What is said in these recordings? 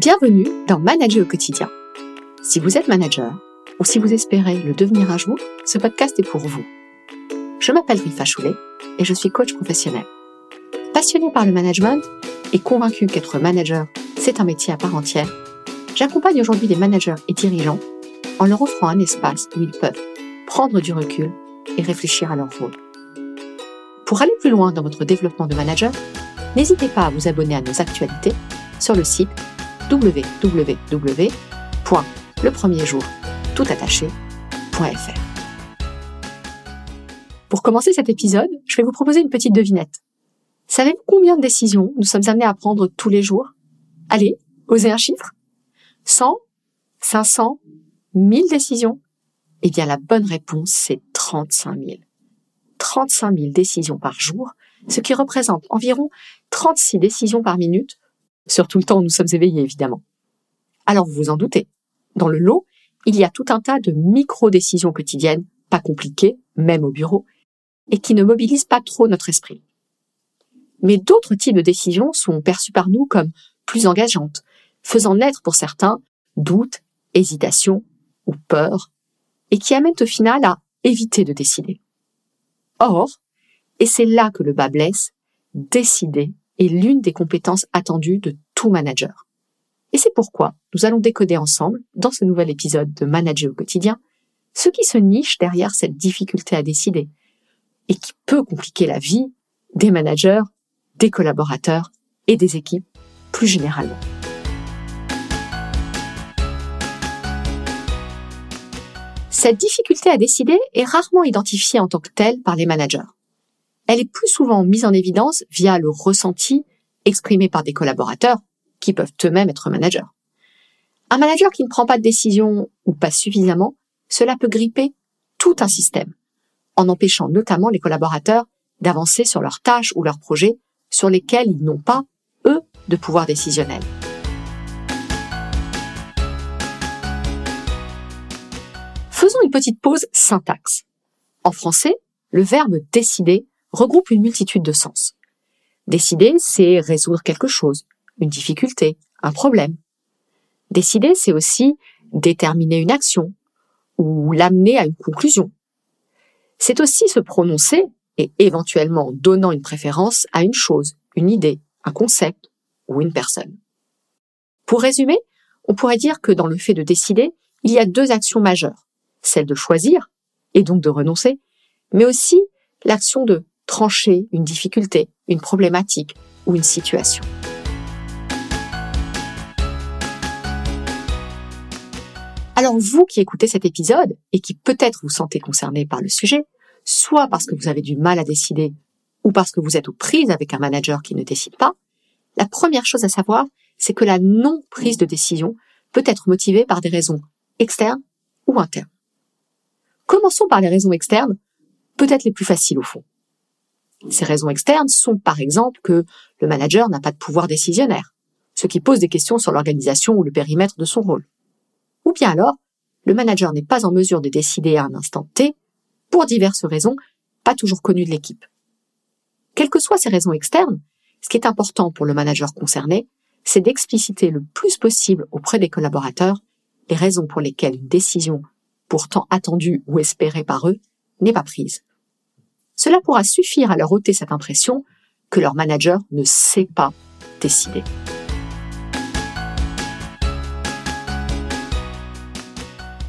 Bienvenue dans Manager au quotidien. Si vous êtes manager ou si vous espérez le devenir un jour, ce podcast est pour vous. Je m'appelle Rifa Choulet et je suis coach professionnel. Passionné par le management et convaincu qu'être manager, c'est un métier à part entière, j'accompagne aujourd'hui des managers et dirigeants en leur offrant un espace où ils peuvent prendre du recul et réfléchir à leur rôle. Pour aller plus loin dans votre développement de manager, n'hésitez pas à vous abonner à nos actualités sur le site www.lepremierjour.toutattaché.fr. Pour commencer cet épisode, je vais vous proposer une petite devinette. Savez-vous combien de décisions nous sommes amenés à prendre tous les jours? Allez, osez un chiffre 100 500 1000 décisions? Eh bien, la bonne réponse, c'est 35 000. 35 000 décisions par jour, ce qui représente environ 36 décisions par minute sur tout le temps où nous sommes éveillés, évidemment. Alors vous vous en doutez, dans le lot, il y a tout un tas de micro-décisions quotidiennes, pas compliquées, même au bureau, et qui ne mobilisent pas trop notre esprit. Mais d'autres types de décisions sont perçues par nous comme plus engageantes, faisant naître pour certains doutes, hésitations ou peurs, et qui amènent au final à éviter de décider. Or, et c'est là que le bas blesse, décider est l'une des compétences attendues de tout manager. Et c'est pourquoi nous allons décoder ensemble, dans ce nouvel épisode de Manager au quotidien, ce qui se niche derrière cette difficulté à décider et qui peut compliquer la vie des managers, des collaborateurs et des équipes plus généralement. Cette difficulté à décider est rarement identifiée en tant que telle par les managers. Elle est plus souvent mise en évidence via le ressenti exprimé par des collaborateurs qui peuvent eux-mêmes être managers. Un manager qui ne prend pas de décision ou pas suffisamment, cela peut gripper tout un système, en empêchant notamment les collaborateurs d'avancer sur leurs tâches ou leurs projets sur lesquels ils n'ont pas, eux, de pouvoir décisionnel. Faisons une petite pause syntaxe. En français, le verbe décider regroupe une multitude de sens. Décider, c'est résoudre quelque chose, une difficulté, un problème. Décider, c'est aussi déterminer une action ou l'amener à une conclusion. C'est aussi se prononcer et éventuellement donnant une préférence à une chose, une idée, un concept ou une personne. Pour résumer, on pourrait dire que dans le fait de décider, il y a deux actions majeures, celle de choisir et donc de renoncer, mais aussi l'action de trancher une difficulté, une problématique ou une situation. Alors vous qui écoutez cet épisode et qui peut-être vous sentez concerné par le sujet, soit parce que vous avez du mal à décider ou parce que vous êtes aux prises avec un manager qui ne décide pas, la première chose à savoir, c'est que la non-prise de décision peut être motivée par des raisons externes ou internes. Commençons par les raisons externes, peut-être les plus faciles au fond. Ces raisons externes sont par exemple que le manager n'a pas de pouvoir décisionnaire, ce qui pose des questions sur l'organisation ou le périmètre de son rôle. Ou bien alors, le manager n'est pas en mesure de décider à un instant T, pour diverses raisons, pas toujours connues de l'équipe. Quelles que soient ces raisons externes, ce qui est important pour le manager concerné, c'est d'expliciter le plus possible auprès des collaborateurs les raisons pour lesquelles une décision, pourtant attendue ou espérée par eux, n'est pas prise. Cela pourra suffire à leur ôter cette impression que leur manager ne sait pas décider.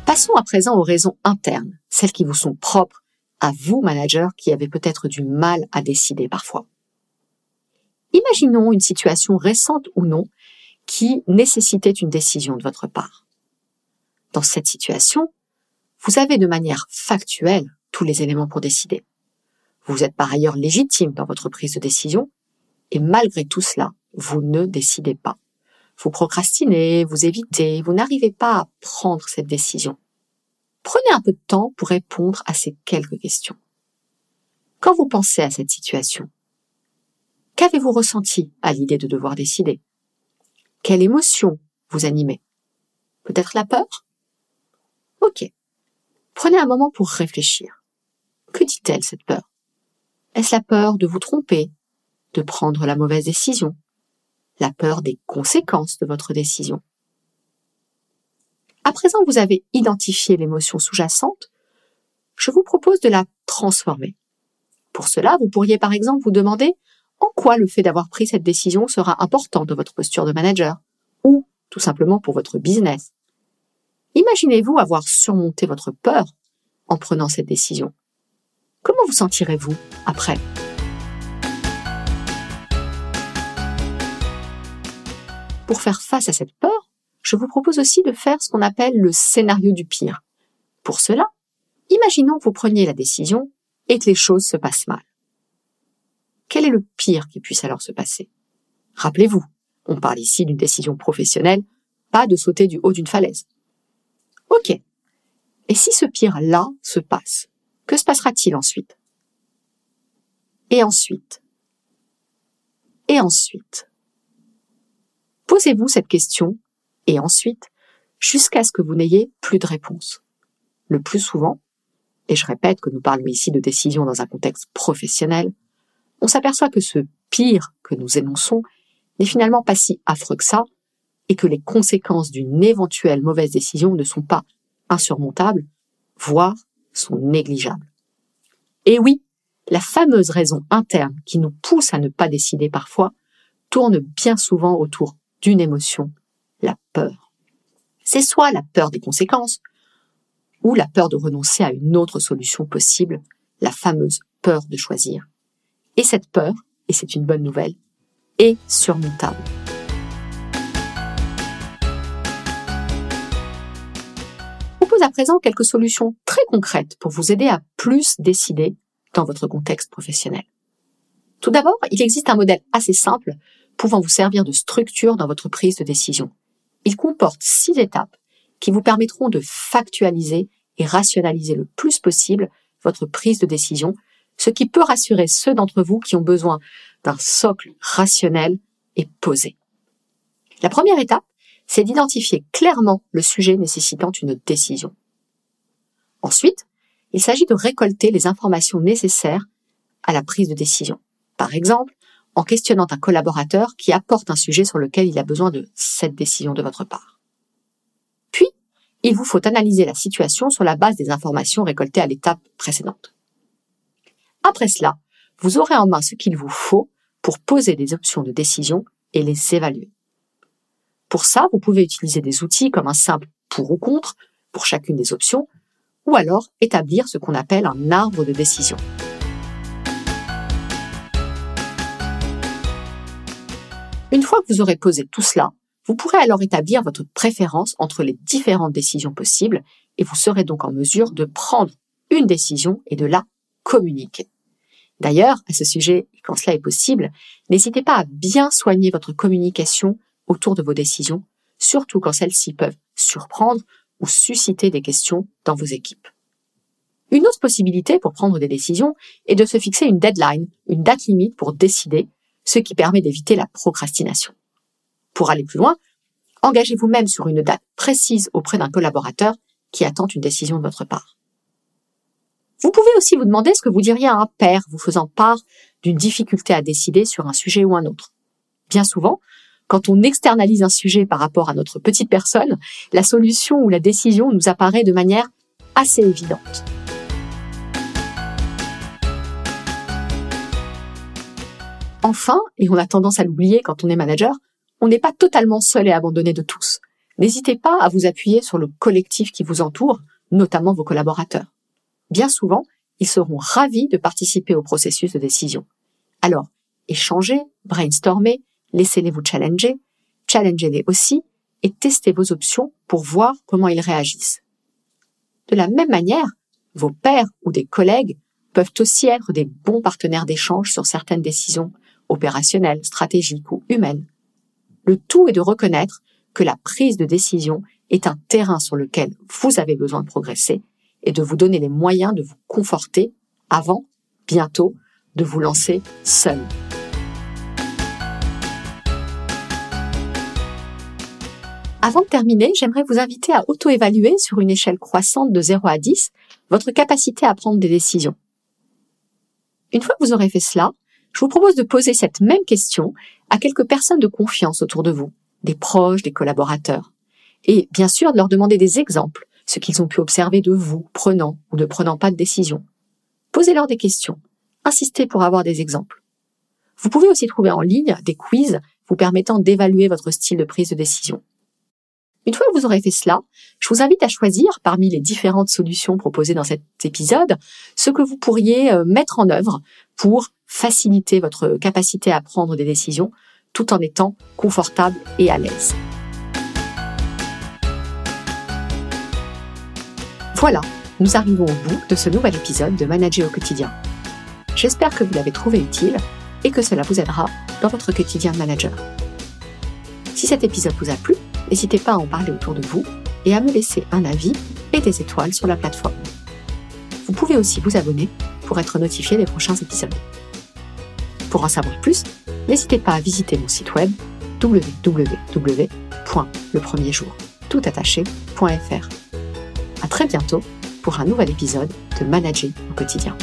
Passons à présent aux raisons internes, celles qui vous sont propres à vous, manager, qui avez peut-être du mal à décider parfois. Imaginons une situation récente ou non qui nécessitait une décision de votre part. Dans cette situation, vous avez de manière factuelle tous les éléments pour décider. Vous êtes par ailleurs légitime dans votre prise de décision, et malgré tout cela, vous ne décidez pas. Vous procrastinez, vous évitez, vous n'arrivez pas à prendre cette décision. Prenez un peu de temps pour répondre à ces quelques questions. Quand vous pensez à cette situation, qu'avez-vous ressenti à l'idée de devoir décider? Quelle émotion vous animait? Peut-être la peur? Ok. Prenez un moment pour réfléchir. Que dit-elle cette peur? Est-ce la peur de vous tromper, de prendre la mauvaise décision, la peur des conséquences de votre décision? À présent, vous avez identifié l'émotion sous-jacente, je vous propose de la transformer. Pour cela, vous pourriez par exemple vous demander en quoi le fait d'avoir pris cette décision sera important dans votre posture de manager, ou tout simplement pour votre business. Imaginez-vous avoir surmonté votre peur en prenant cette décision. Comment vous sentirez-vous après? Pour faire face à cette peur, je vous propose aussi de faire ce qu'on appelle le scénario du pire. Pour cela, imaginons que vous preniez la décision et que les choses se passent mal. Quel est le pire qui puisse alors se passer? Rappelez-vous, on parle ici d'une décision professionnelle, pas de sauter du haut d'une falaise. Ok. Et si ce pire-là se passe, que se passera-t-il ensuite? Et ensuite? Et ensuite? Posez-vous cette question, et ensuite, jusqu'à ce que vous n'ayez plus de réponse. Le plus souvent, et je répète que nous parlons ici de décision dans un contexte professionnel, on s'aperçoit que ce pire que nous énonçons n'est finalement pas si affreux que ça, et que les conséquences d'une éventuelle mauvaise décision ne sont pas insurmontables, voire sont négligeables. Et oui, la fameuse raison interne qui nous pousse à ne pas décider parfois tourne bien souvent autour d'une émotion, la peur. C'est soit la peur des conséquences, ou la peur de renoncer à une autre solution possible, la fameuse peur de choisir. Et cette peur, et c'est une bonne nouvelle, est surmontable. À présent quelques solutions très concrètes pour vous aider à plus décider dans votre contexte professionnel. Tout d'abord, il existe un modèle assez simple pouvant vous servir de structure dans votre prise de décision. Il comporte six étapes qui vous permettront de factualiser et rationaliser le plus possible votre prise de décision, ce qui peut rassurer ceux d'entre vous qui ont besoin d'un socle rationnel et posé. La première étape, c'est d'identifier clairement le sujet nécessitant une décision. Ensuite, il s'agit de récolter les informations nécessaires à la prise de décision. Par exemple, en questionnant un collaborateur qui apporte un sujet sur lequel il a besoin de cette décision de votre part. Puis, il vous faut analyser la situation sur la base des informations récoltées à l'étape précédente. Après cela, vous aurez en main ce qu'il vous faut pour poser des options de décision et les évaluer. Pour ça, vous pouvez utiliser des outils comme un simple pour ou contre pour chacune des options, ou alors établir ce qu'on appelle un arbre de décision. Une fois que vous aurez posé tout cela, vous pourrez alors établir votre préférence entre les différentes décisions possibles et vous serez donc en mesure de prendre une décision et de la communiquer. D'ailleurs, à ce sujet, quand cela est possible, n'hésitez pas à bien soigner votre communication autour de vos décisions, surtout quand celles-ci peuvent surprendre ou susciter des questions dans vos équipes. Une autre possibilité pour prendre des décisions est de se fixer une deadline, une date limite pour décider ce qui permet d'éviter la procrastination. Pour aller plus loin, engagez-vous même sur une date précise auprès d'un collaborateur qui attend une décision de votre part. Vous pouvez aussi vous demander ce que vous diriez à un père vous faisant part d'une difficulté à décider sur un sujet ou un autre. Bien souvent, quand on externalise un sujet par rapport à notre petite personne, la solution ou la décision nous apparaît de manière assez évidente. Enfin, et on a tendance à l'oublier quand on est manager, on n'est pas totalement seul et abandonné de tous. N'hésitez pas à vous appuyer sur le collectif qui vous entoure, notamment vos collaborateurs. Bien souvent, ils seront ravis de participer au processus de décision. Alors, échangez, brainstormez, laissez-les vous challenger, challengez-les aussi et testez vos options pour voir comment ils réagissent. De la même manière, vos pairs ou des collègues peuvent aussi être des bons partenaires d'échange sur certaines décisions opérationnelle, stratégique ou humaine. Le tout est de reconnaître que la prise de décision est un terrain sur lequel vous avez besoin de progresser et de vous donner les moyens de vous conforter avant, bientôt, de vous lancer seul. Avant de terminer, j'aimerais vous inviter à auto-évaluer sur une échelle croissante de 0 à 10 votre capacité à prendre des décisions. Une fois que vous aurez fait cela, je vous propose de poser cette même question à quelques personnes de confiance autour de vous, des proches, des collaborateurs, et bien sûr de leur demander des exemples, ce qu'ils ont pu observer de vous prenant ou ne prenant pas de décision. Posez-leur des questions, insistez pour avoir des exemples. Vous pouvez aussi trouver en ligne des quiz vous permettant d'évaluer votre style de prise de décision. Une fois que vous aurez fait cela, je vous invite à choisir parmi les différentes solutions proposées dans cet épisode ce que vous pourriez euh, mettre en œuvre pour faciliter votre capacité à prendre des décisions tout en étant confortable et à l'aise. Voilà, nous arrivons au bout de ce nouvel épisode de Manager au quotidien. J'espère que vous l'avez trouvé utile et que cela vous aidera dans votre quotidien de manager. Cet épisode vous a plu, n'hésitez pas à en parler autour de vous et à me laisser un avis et des étoiles sur la plateforme. Vous pouvez aussi vous abonner pour être notifié des prochains épisodes. Pour en savoir plus, n'hésitez pas à visiter mon site web www.lepremierjour.toutattaché.fr. À très bientôt pour un nouvel épisode de Manager au quotidien.